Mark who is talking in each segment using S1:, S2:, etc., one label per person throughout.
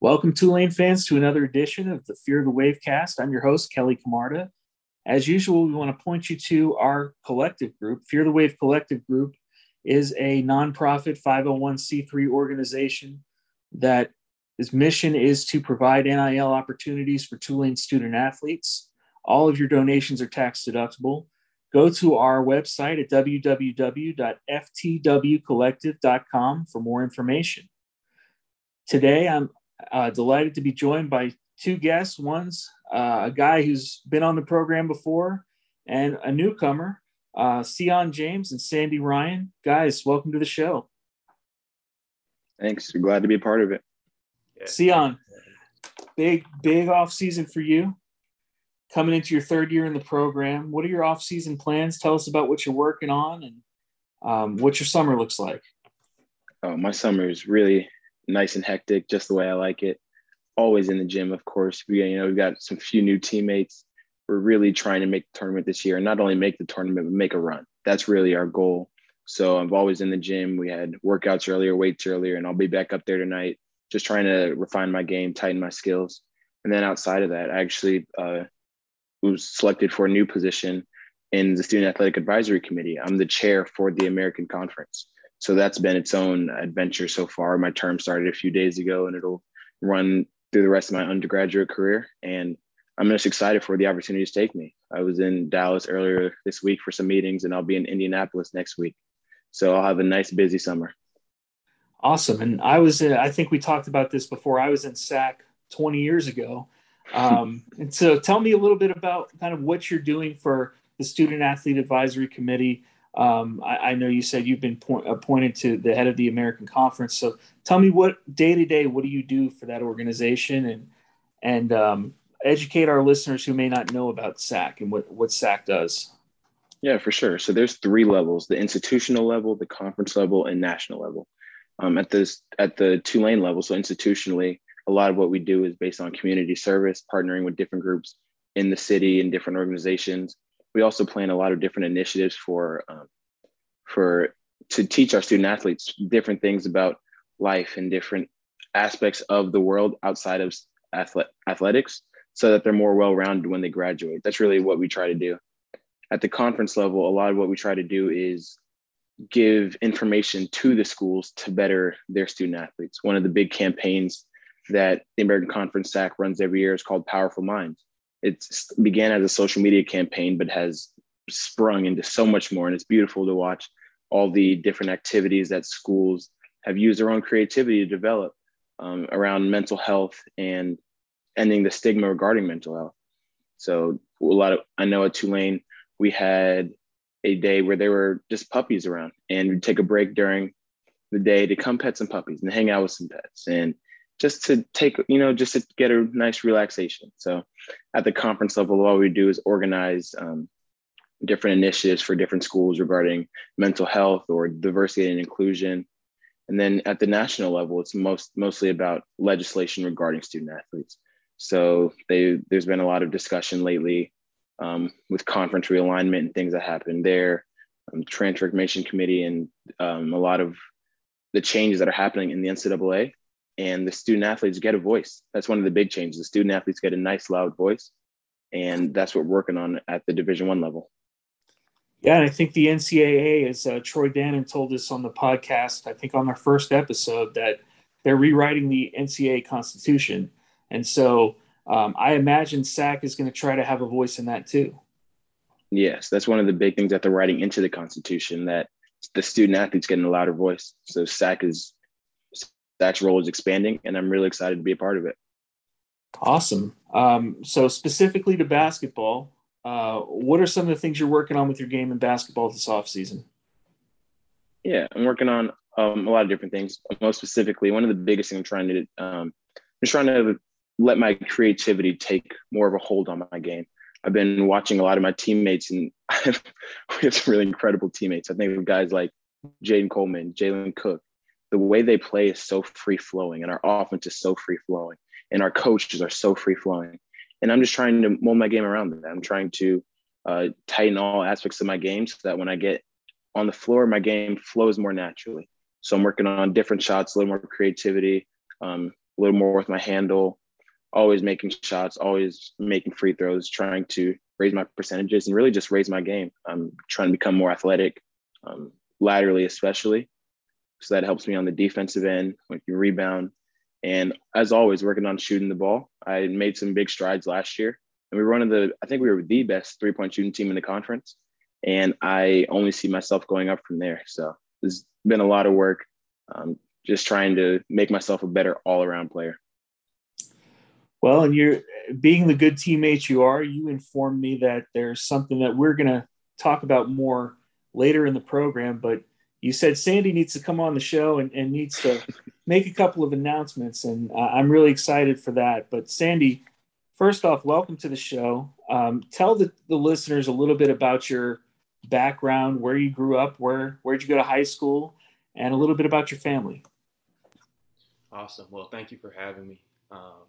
S1: Welcome, Tulane fans, to another edition of the Fear the Wave cast. I'm your host, Kelly Camarda. As usual, we want to point you to our collective group. Fear the Wave Collective Group is a nonprofit 501c3 organization that its mission is to provide NIL opportunities for Tulane student athletes. All of your donations are tax deductible. Go to our website at www.ftwcollective.com for more information. Today, I'm uh, delighted to be joined by two guests. One's uh, a guy who's been on the program before, and a newcomer, uh, Sion James and Sandy Ryan. Guys, welcome to the show.
S2: Thanks. We're glad to be a part of it.
S1: Yeah. Sion, big big off season for you. Coming into your third year in the program, what are your off season plans? Tell us about what you're working on and um, what your summer looks like.
S2: Oh, my summer is really nice and hectic, just the way I like it. Always in the gym, of course. We, you know, we've got some few new teammates. We're really trying to make the tournament this year, and not only make the tournament, but make a run. That's really our goal. So I'm always in the gym. We had workouts earlier, weights earlier, and I'll be back up there tonight, just trying to refine my game, tighten my skills. And then outside of that, I actually uh, was selected for a new position in the Student Athletic Advisory Committee. I'm the chair for the American Conference so that's been its own adventure so far. My term started a few days ago and it'll run through the rest of my undergraduate career. And I'm just excited for the opportunity to take me. I was in Dallas earlier this week for some meetings and I'll be in Indianapolis next week. So I'll have a nice, busy summer.
S1: Awesome. And I was, uh, I think we talked about this before. I was in SAC 20 years ago. Um, and so tell me a little bit about kind of what you're doing for the Student Athlete Advisory Committee. Um, I, I, know you said you've been point, appointed to the head of the American Conference. So tell me what day to day, what do you do for that organization and, and um, educate our listeners who may not know about SAC and what, what SAC does.
S2: Yeah, for sure. So there's three levels: the institutional level, the conference level, and national level. Um, at this at the Tulane level, so institutionally, a lot of what we do is based on community service, partnering with different groups in the city and different organizations we also plan a lot of different initiatives for um, for to teach our student athletes different things about life and different aspects of the world outside of athletics so that they're more well-rounded when they graduate. That's really what we try to do. At the conference level a lot of what we try to do is give information to the schools to better their student athletes. One of the big campaigns that the american conference sac runs every year is called powerful minds it began as a social media campaign, but has sprung into so much more. And it's beautiful to watch all the different activities that schools have used their own creativity to develop um, around mental health and ending the stigma regarding mental health. So a lot of I know at Tulane we had a day where there were just puppies around, and we'd take a break during the day to come pet some puppies and hang out with some pets and just to take, you know, just to get a nice relaxation. So at the conference level, all we do is organize um, different initiatives for different schools regarding mental health or diversity and inclusion. And then at the national level, it's most mostly about legislation regarding student athletes. So they, there's been a lot of discussion lately um, with conference realignment and things that happened there, um, transfer information committee, and um, a lot of the changes that are happening in the NCAA and the student athletes get a voice. That's one of the big changes. The student athletes get a nice loud voice, and that's what we're working on at the Division One level.
S1: Yeah, and I think the NCAA, as uh, Troy Dannen told us on the podcast, I think on our first episode, that they're rewriting the NCAA Constitution, and so um, I imagine SAC is going to try to have a voice in that too.
S2: Yes, that's one of the big things that they're writing into the Constitution that the student athletes getting a louder voice. So SAC is SAC's role is expanding, and I'm really excited to be a part of it.
S1: Awesome. Um, so specifically to basketball, uh, what are some of the things you're working on with your game in basketball this off season?
S2: Yeah, I'm working on um, a lot of different things. Most specifically, one of the biggest things I'm trying to um, just trying to let my creativity take more of a hold on my game. I've been watching a lot of my teammates, and we have some really incredible teammates. I think of guys like Jadan Coleman, Jalen Cook, the way they play is so free flowing and our offense is so free flowing and our coaches are so free flowing. And I'm just trying to mold my game around that. I'm trying to uh, tighten all aspects of my game so that when I get on the floor, my game flows more naturally. So I'm working on different shots, a little more creativity, um, a little more with my handle, always making shots, always making free throws, trying to raise my percentages and really just raise my game. I'm trying to become more athletic, um, laterally especially. So that helps me on the defensive end when you rebound. And as always, working on shooting the ball. I made some big strides last year. And we were one of the, I think we were the best three point shooting team in the conference. And I only see myself going up from there. So there's been a lot of work, um, just trying to make myself a better all around player.
S1: Well, and you're being the good teammate you are, you informed me that there's something that we're going to talk about more later in the program. But you said Sandy needs to come on the show and, and needs to make a couple of announcements. And uh, I'm really excited for that. But Sandy, first off, welcome to the show. Um, tell the, the listeners a little bit about your background, where you grew up, where where'd you go to high school, and a little bit about your family.
S3: Awesome. Well, thank you for having me. Um,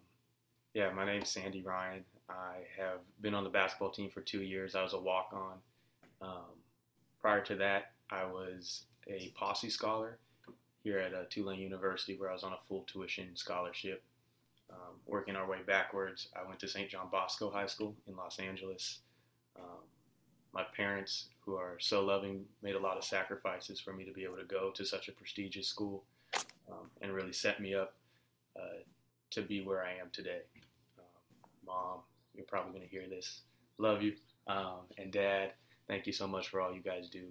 S3: yeah, my name's Sandy Ryan. I have been on the basketball team for two years. I was a walk on. Um, prior to that, I was a posse scholar here at uh, Tulane University, where I was on a full tuition scholarship. Um, working our way backwards, I went to St. John Bosco High School in Los Angeles. Um, my parents, who are so loving, made a lot of sacrifices for me to be able to go to such a prestigious school um, and really set me up uh, to be where I am today. Um, Mom, you're probably going to hear this. Love you. Um, and Dad, thank you so much for all you guys do.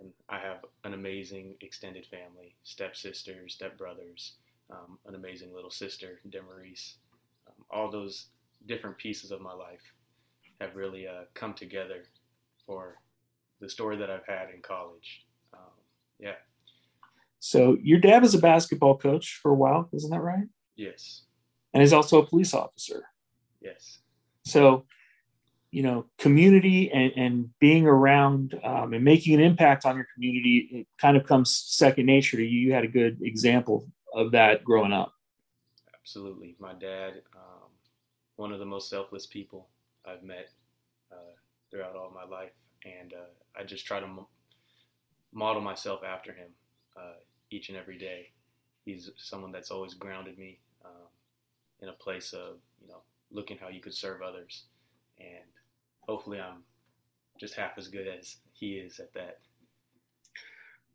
S3: And I have an amazing extended family stepsisters, stepbrothers, um, an amazing little sister, Demarise. Um, all those different pieces of my life have really uh, come together for the story that I've had in college. Um, yeah.
S1: So your dad was a basketball coach for a while, isn't that right?
S3: Yes.
S1: And he's also a police officer.
S3: Yes.
S1: So, you know, community and, and being around um, and making an impact on your community, it kind of comes second nature to you. You had a good example of that growing up.
S3: Absolutely. My dad, um, one of the most selfless people I've met uh, throughout all my life. And uh, I just try to model myself after him uh, each and every day. He's someone that's always grounded me um, in a place of, you know, looking how you could serve others. And hopefully I'm just half as good as he is at that.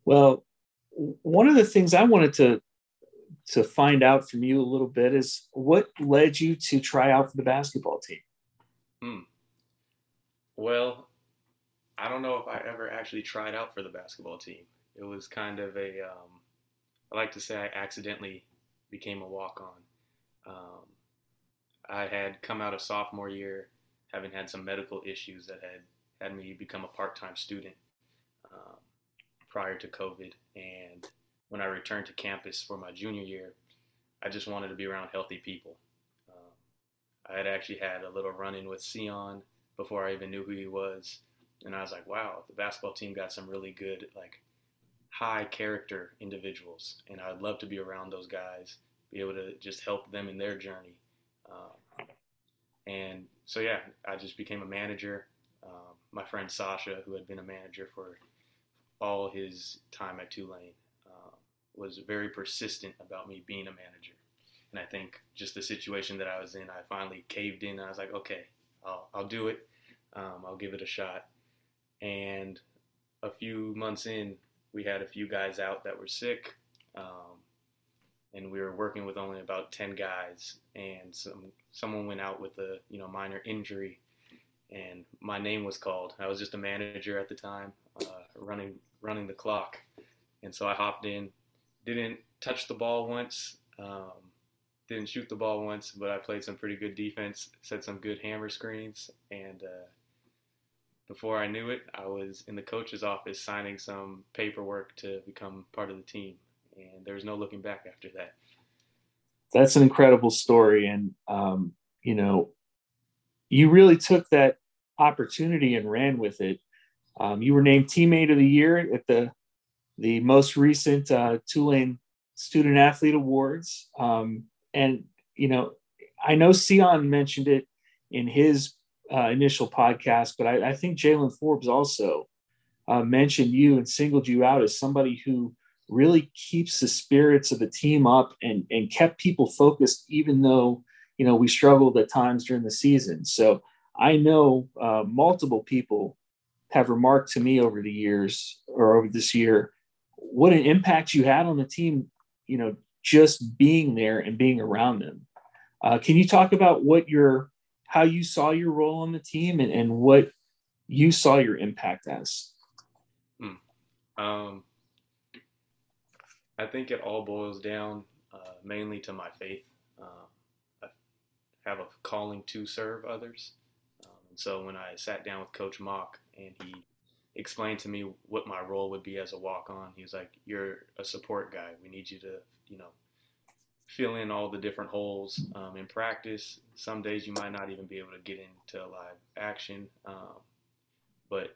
S1: Well, one of the things I wanted to to find out from you a little bit is what led you to try out for the basketball team.
S3: Hmm. Well, I don't know if I ever actually tried out for the basketball team. It was kind of a, um, I like to say I accidentally became a walk on. Um, I had come out of sophomore year having had some medical issues that had had me become a part time student um, prior to COVID. And when I returned to campus for my junior year, I just wanted to be around healthy people. Um, I had actually had a little run in with Sion before I even knew who he was. And I was like, wow, the basketball team got some really good, like, high character individuals. And I'd love to be around those guys, be able to just help them in their journey. Um, and so, yeah, I just became a manager. Um, my friend Sasha, who had been a manager for all his time at Tulane, uh, was very persistent about me being a manager. And I think just the situation that I was in, I finally caved in. I was like, okay, I'll, I'll do it. Um, I'll give it a shot. And a few months in, we had a few guys out that were sick. Um, and we were working with only about 10 guys and some someone went out with a you know minor injury and my name was called. I was just a manager at the time uh, running running the clock and so i hopped in didn't touch the ball once um, didn't shoot the ball once, but I played some pretty good defense, set some good hammer screens, and uh, before I knew it, I was in the coach's office signing some paperwork to become part of the team, and there was no looking back after that.
S1: That's an incredible story, and um, you know, you really took that opportunity and ran with it. Um, you were named teammate of the year at the the most recent uh, Tulane Student Athlete Awards. Um, and you know, I know Sion mentioned it in his uh, initial podcast, but I, I think Jaylen Forbes also uh, mentioned you and singled you out as somebody who really keeps the spirits of the team up and, and kept people focused, even though, you know, we struggled at times during the season. So I know uh, multiple people have remarked to me over the years or over this year what an impact you had on the team, you know, just being there and being around them. Uh, can you talk about what your how you saw your role on the team and, and what you saw your impact as?
S3: Hmm. Um, I think it all boils down uh, mainly to my faith. Uh, I have a calling to serve others. Um, and so when I sat down with Coach Mock and he explained to me what my role would be as a walk on, he was like, You're a support guy. We need you to, you know, fill in all the different holes um, in practice. Some days you might not even be able to get into live action, um, but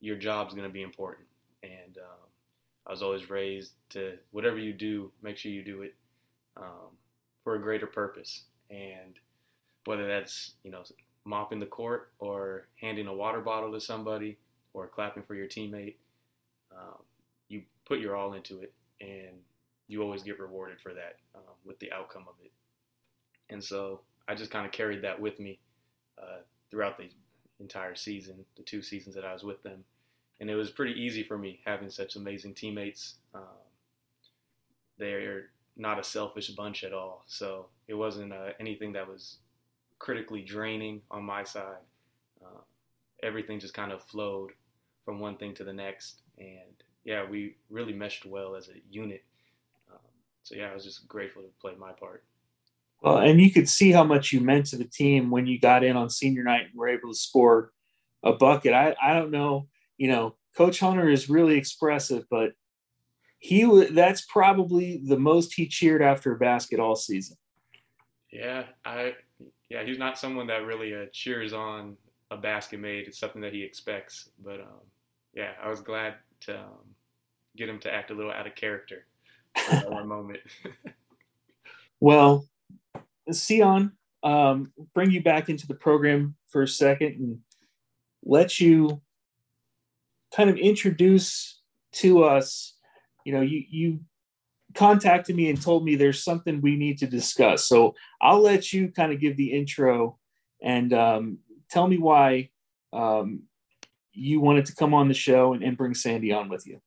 S3: your job's going to be important. And um, I was always raised to whatever you do, make sure you do it um, for a greater purpose. And whether that's you know mopping the court or handing a water bottle to somebody or clapping for your teammate, um, you put your all into it, and you always get rewarded for that um, with the outcome of it. And so I just kind of carried that with me uh, throughout the entire season, the two seasons that I was with them. And it was pretty easy for me having such amazing teammates. Um, they're not a selfish bunch at all. So it wasn't uh, anything that was critically draining on my side. Uh, everything just kind of flowed from one thing to the next. And yeah, we really meshed well as a unit so yeah, I was just grateful to play my part.
S1: Well, and you could see how much you meant to the team when you got in on senior night and were able to score a bucket. I, I don't know, you know, Coach Hunter is really expressive, but he that's probably the most he cheered after a basket all season.
S3: Yeah, I yeah, he's not someone that really uh, cheers on a basket made. It's something that he expects. But um, yeah, I was glad to um, get him to act a little out of character for one moment.
S1: well, Sion, um, bring you back into the program for a second and let you kind of introduce to us. You know, you you contacted me and told me there's something we need to discuss. So I'll let you kind of give the intro and um, tell me why um, you wanted to come on the show and, and bring Sandy on with you.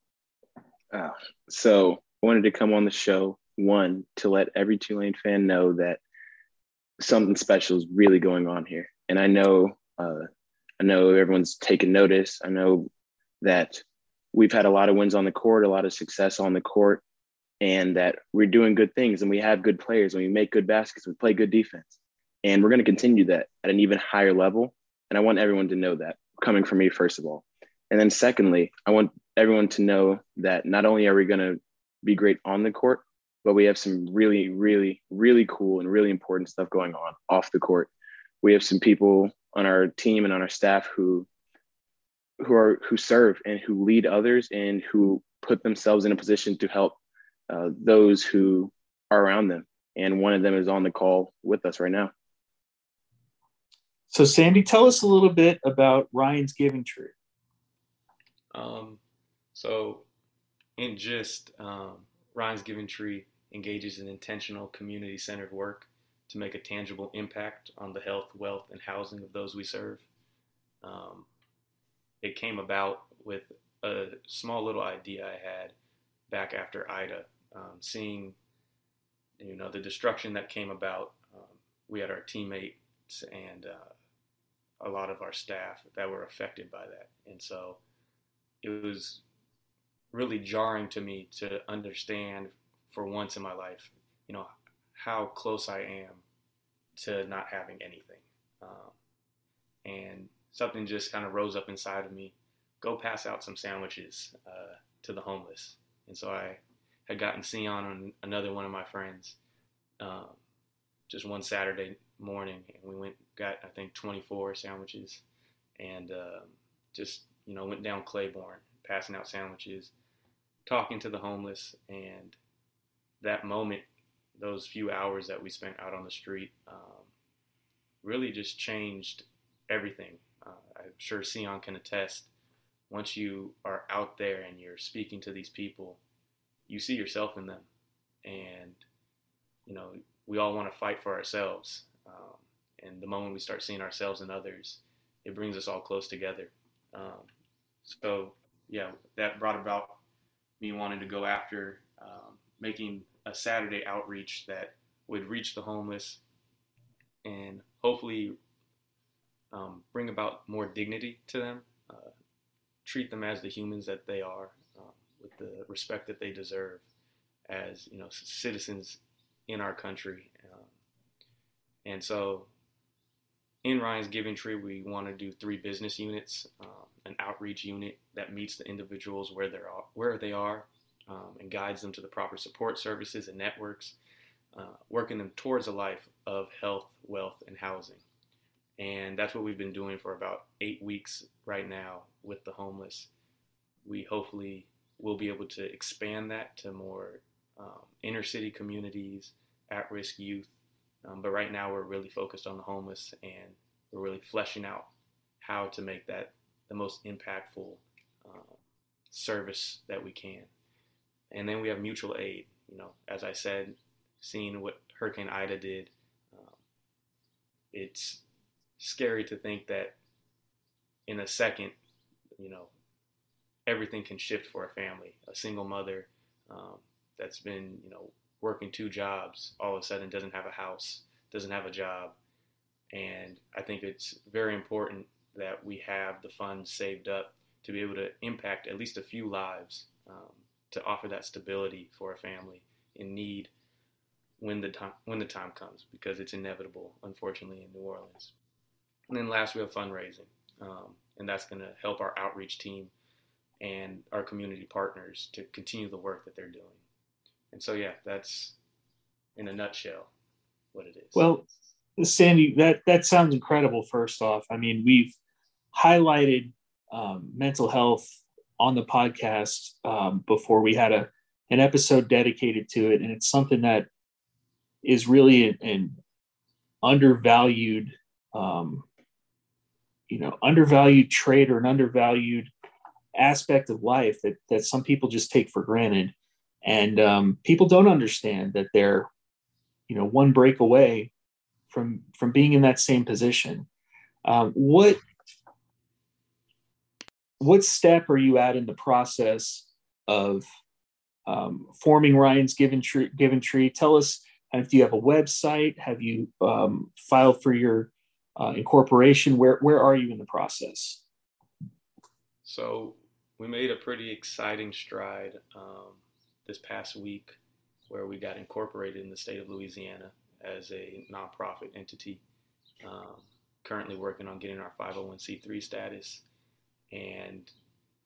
S2: Uh, so I wanted to come on the show one to let every Tulane fan know that something special is really going on here, and I know uh, I know everyone's taken notice. I know that we've had a lot of wins on the court, a lot of success on the court, and that we're doing good things and we have good players and we make good baskets, we play good defense. And we're going to continue that at an even higher level. And I want everyone to know that coming from me, first of all. And then secondly, I want everyone to know that not only are we going to be great on the court, but we have some really, really, really cool and really important stuff going on off the court. We have some people on our team and on our staff who who are who serve and who lead others and who put themselves in a position to help uh, those who are around them. And one of them is on the call with us right now.
S1: So, Sandy, tell us a little bit about Ryan's Giving Tree.
S3: Um, so, in just um, Ryan's Giving Tree engages in intentional community centered work to make a tangible impact on the health, wealth, and housing of those we serve. Um, it came about with a small little idea I had back after Ida, um, seeing you know the destruction that came about. Um, we had our teammates and uh, a lot of our staff that were affected by that, and so it was really jarring to me to understand for once in my life, you know, how close I am to not having anything. Um, and something just kind of rose up inside of me go pass out some sandwiches uh, to the homeless. And so I had gotten Sion on another one of my friends um, just one Saturday morning, and we went, got, I think, 24 sandwiches and uh, just, you know, went down Claiborne passing out sandwiches, talking to the homeless, and that moment, those few hours that we spent out on the street, um, really just changed everything. I'm sure Sion can attest. Once you are out there and you're speaking to these people, you see yourself in them, and you know we all want to fight for ourselves. Um, and the moment we start seeing ourselves in others, it brings us all close together. Um, so yeah, that brought about me wanting to go after um, making a Saturday outreach that would reach the homeless and hopefully um, bring about more dignity to them, uh, treat them as the humans that they are, uh, with the respect that they deserve as you know citizens in our country. Um, and so, in Ryan's Giving Tree, we want to do three business units: um, an outreach unit that meets the individuals where they're where they are um, and guides them to the proper support services and networks, uh, working them towards a life of health, wealth, and housing. And that's what we've been doing for about eight weeks right now with the homeless. We hopefully will be able to expand that to more um, inner city communities, at risk youth. Um, but right now, we're really focused on the homeless and we're really fleshing out how to make that the most impactful uh, service that we can. And then we have mutual aid. You know, as I said, seeing what Hurricane Ida did, um, it's scary to think that in a second, you know, everything can shift for a family. A single mother um, that's been, you know, working two jobs all of a sudden doesn't have a house, doesn't have a job. And I think it's very important that we have the funds saved up to be able to impact at least a few lives um, to offer that stability for a family in need when the time when the time comes because it's inevitable unfortunately in New Orleans. And then last we have fundraising, um, and that's going to help our outreach team and our community partners to continue the work that they're doing. And so yeah, that's in a nutshell what it is.
S1: Well, Sandy, that that sounds incredible. First off, I mean we've highlighted um, mental health on the podcast um, before. We had a an episode dedicated to it, and it's something that is really an, an undervalued, um, you know, undervalued trait or an undervalued aspect of life that that some people just take for granted, and um, people don't understand that they're, you know, one break away from from being in that same position. Um, what what step are you at in the process of um, forming Ryan's Given Tree, Given Tree? Tell us, if you have a website? Have you um, filed for your uh, incorporation? Where where are you in the process?
S3: So we made a pretty exciting stride um, this past week, where we got incorporated in the state of Louisiana as a nonprofit entity. Um, currently working on getting our 501c3 status and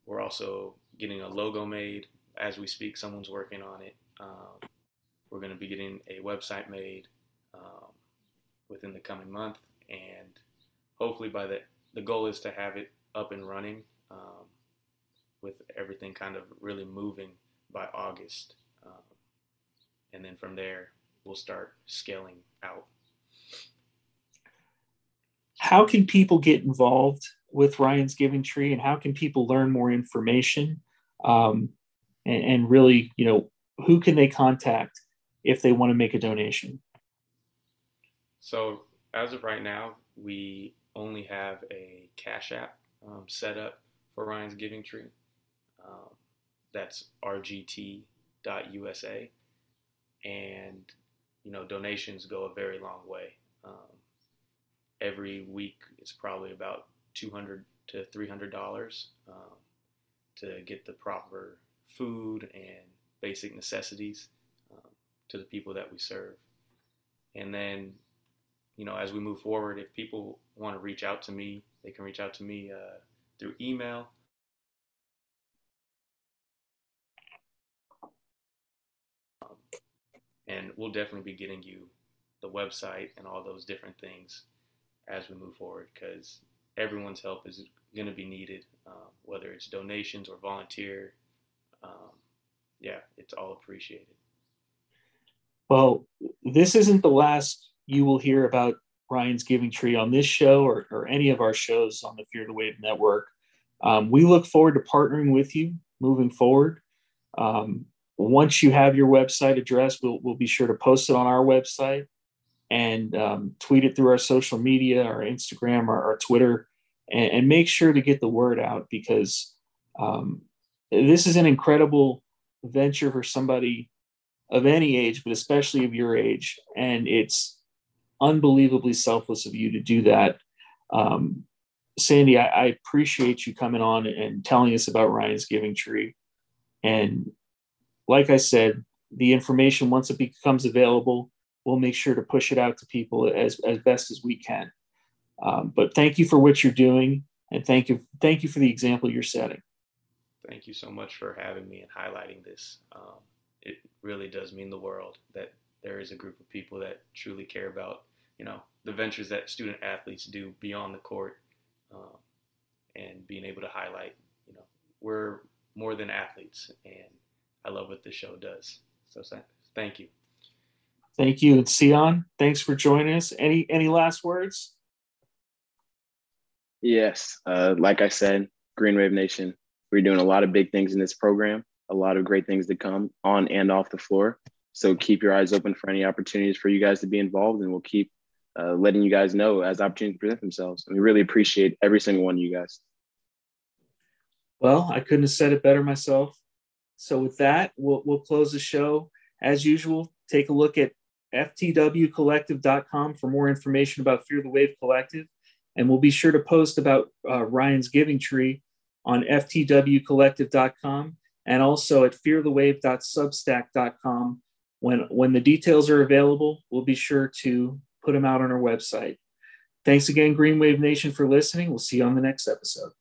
S3: we're also getting a logo made as we speak. Someone's working on it. Um, we're going to be getting a website made um, within the coming month, and hopefully by the the goal is to have it up and running um, with everything kind of really moving by August, um, and then from there we'll start scaling out.
S1: How can people get involved with Ryan's Giving Tree, and how can people learn more information? Um, and, and really, you know, who can they contact if they want to make a donation?
S3: So as of right now, we only have a Cash App um, set up for Ryan's Giving Tree. Um, that's rgt.usa, and you know donations go a very long way. Um, every week, it's probably about 200 to 300 dollars um, to get the proper food and basic necessities um, to the people that we serve and then you know as we move forward if people want to reach out to me they can reach out to me uh, through email um, and we'll definitely be getting you the website and all those different things as we move forward because everyone's help is going to be needed, um, whether it's donations or volunteer. Um, yeah, it's all appreciated.
S1: Well, this isn't the last you will hear about Ryan's Giving Tree on this show or, or any of our shows on the Fear the Wave Network. Um, we look forward to partnering with you moving forward. Um, once you have your website address, we'll, we'll be sure to post it on our website and um, tweet it through our social media, our Instagram, or our Twitter, and, and, make sure to get the word out because um, this is an incredible venture for somebody of any age, but especially of your age. And it's unbelievably selfless of you to do that. Um, Sandy, I, I, appreciate you coming on and telling us about Ryan's Giving Tree. And like I said, the information, once it becomes available, we'll make sure to push it out to people as, as best as we can. Um, but thank you for what you're doing. And thank you, thank you for the example you're setting.
S3: Thank you so much for having me and highlighting this. Um, it really does mean the world that there is a group of people that truly care about, you know, the ventures that student athletes do beyond the court, um, and being able to highlight, you know, we're more than athletes, and I love what this show does. So thank you.
S1: Thank you, and Sion. Thanks for joining us. Any any last words?
S2: Yes, uh, like I said, Green Wave Nation, we're doing a lot of big things in this program a lot of great things to come on and off the floor. So keep your eyes open for any opportunities for you guys to be involved, and we'll keep uh, letting you guys know as opportunities present themselves. And we really appreciate every single one of you guys.
S1: Well, I couldn't have said it better myself. So with that, we'll, we'll close the show. As usual, take a look at ftwcollective.com for more information about Fear the Wave Collective. And we'll be sure to post about uh, Ryan's Giving Tree on ftwcollective.com and also at fearthewave.substack.com. When, when the details are available, we'll be sure to put them out on our website. Thanks again, Green Wave Nation, for listening. We'll see you on the next episode.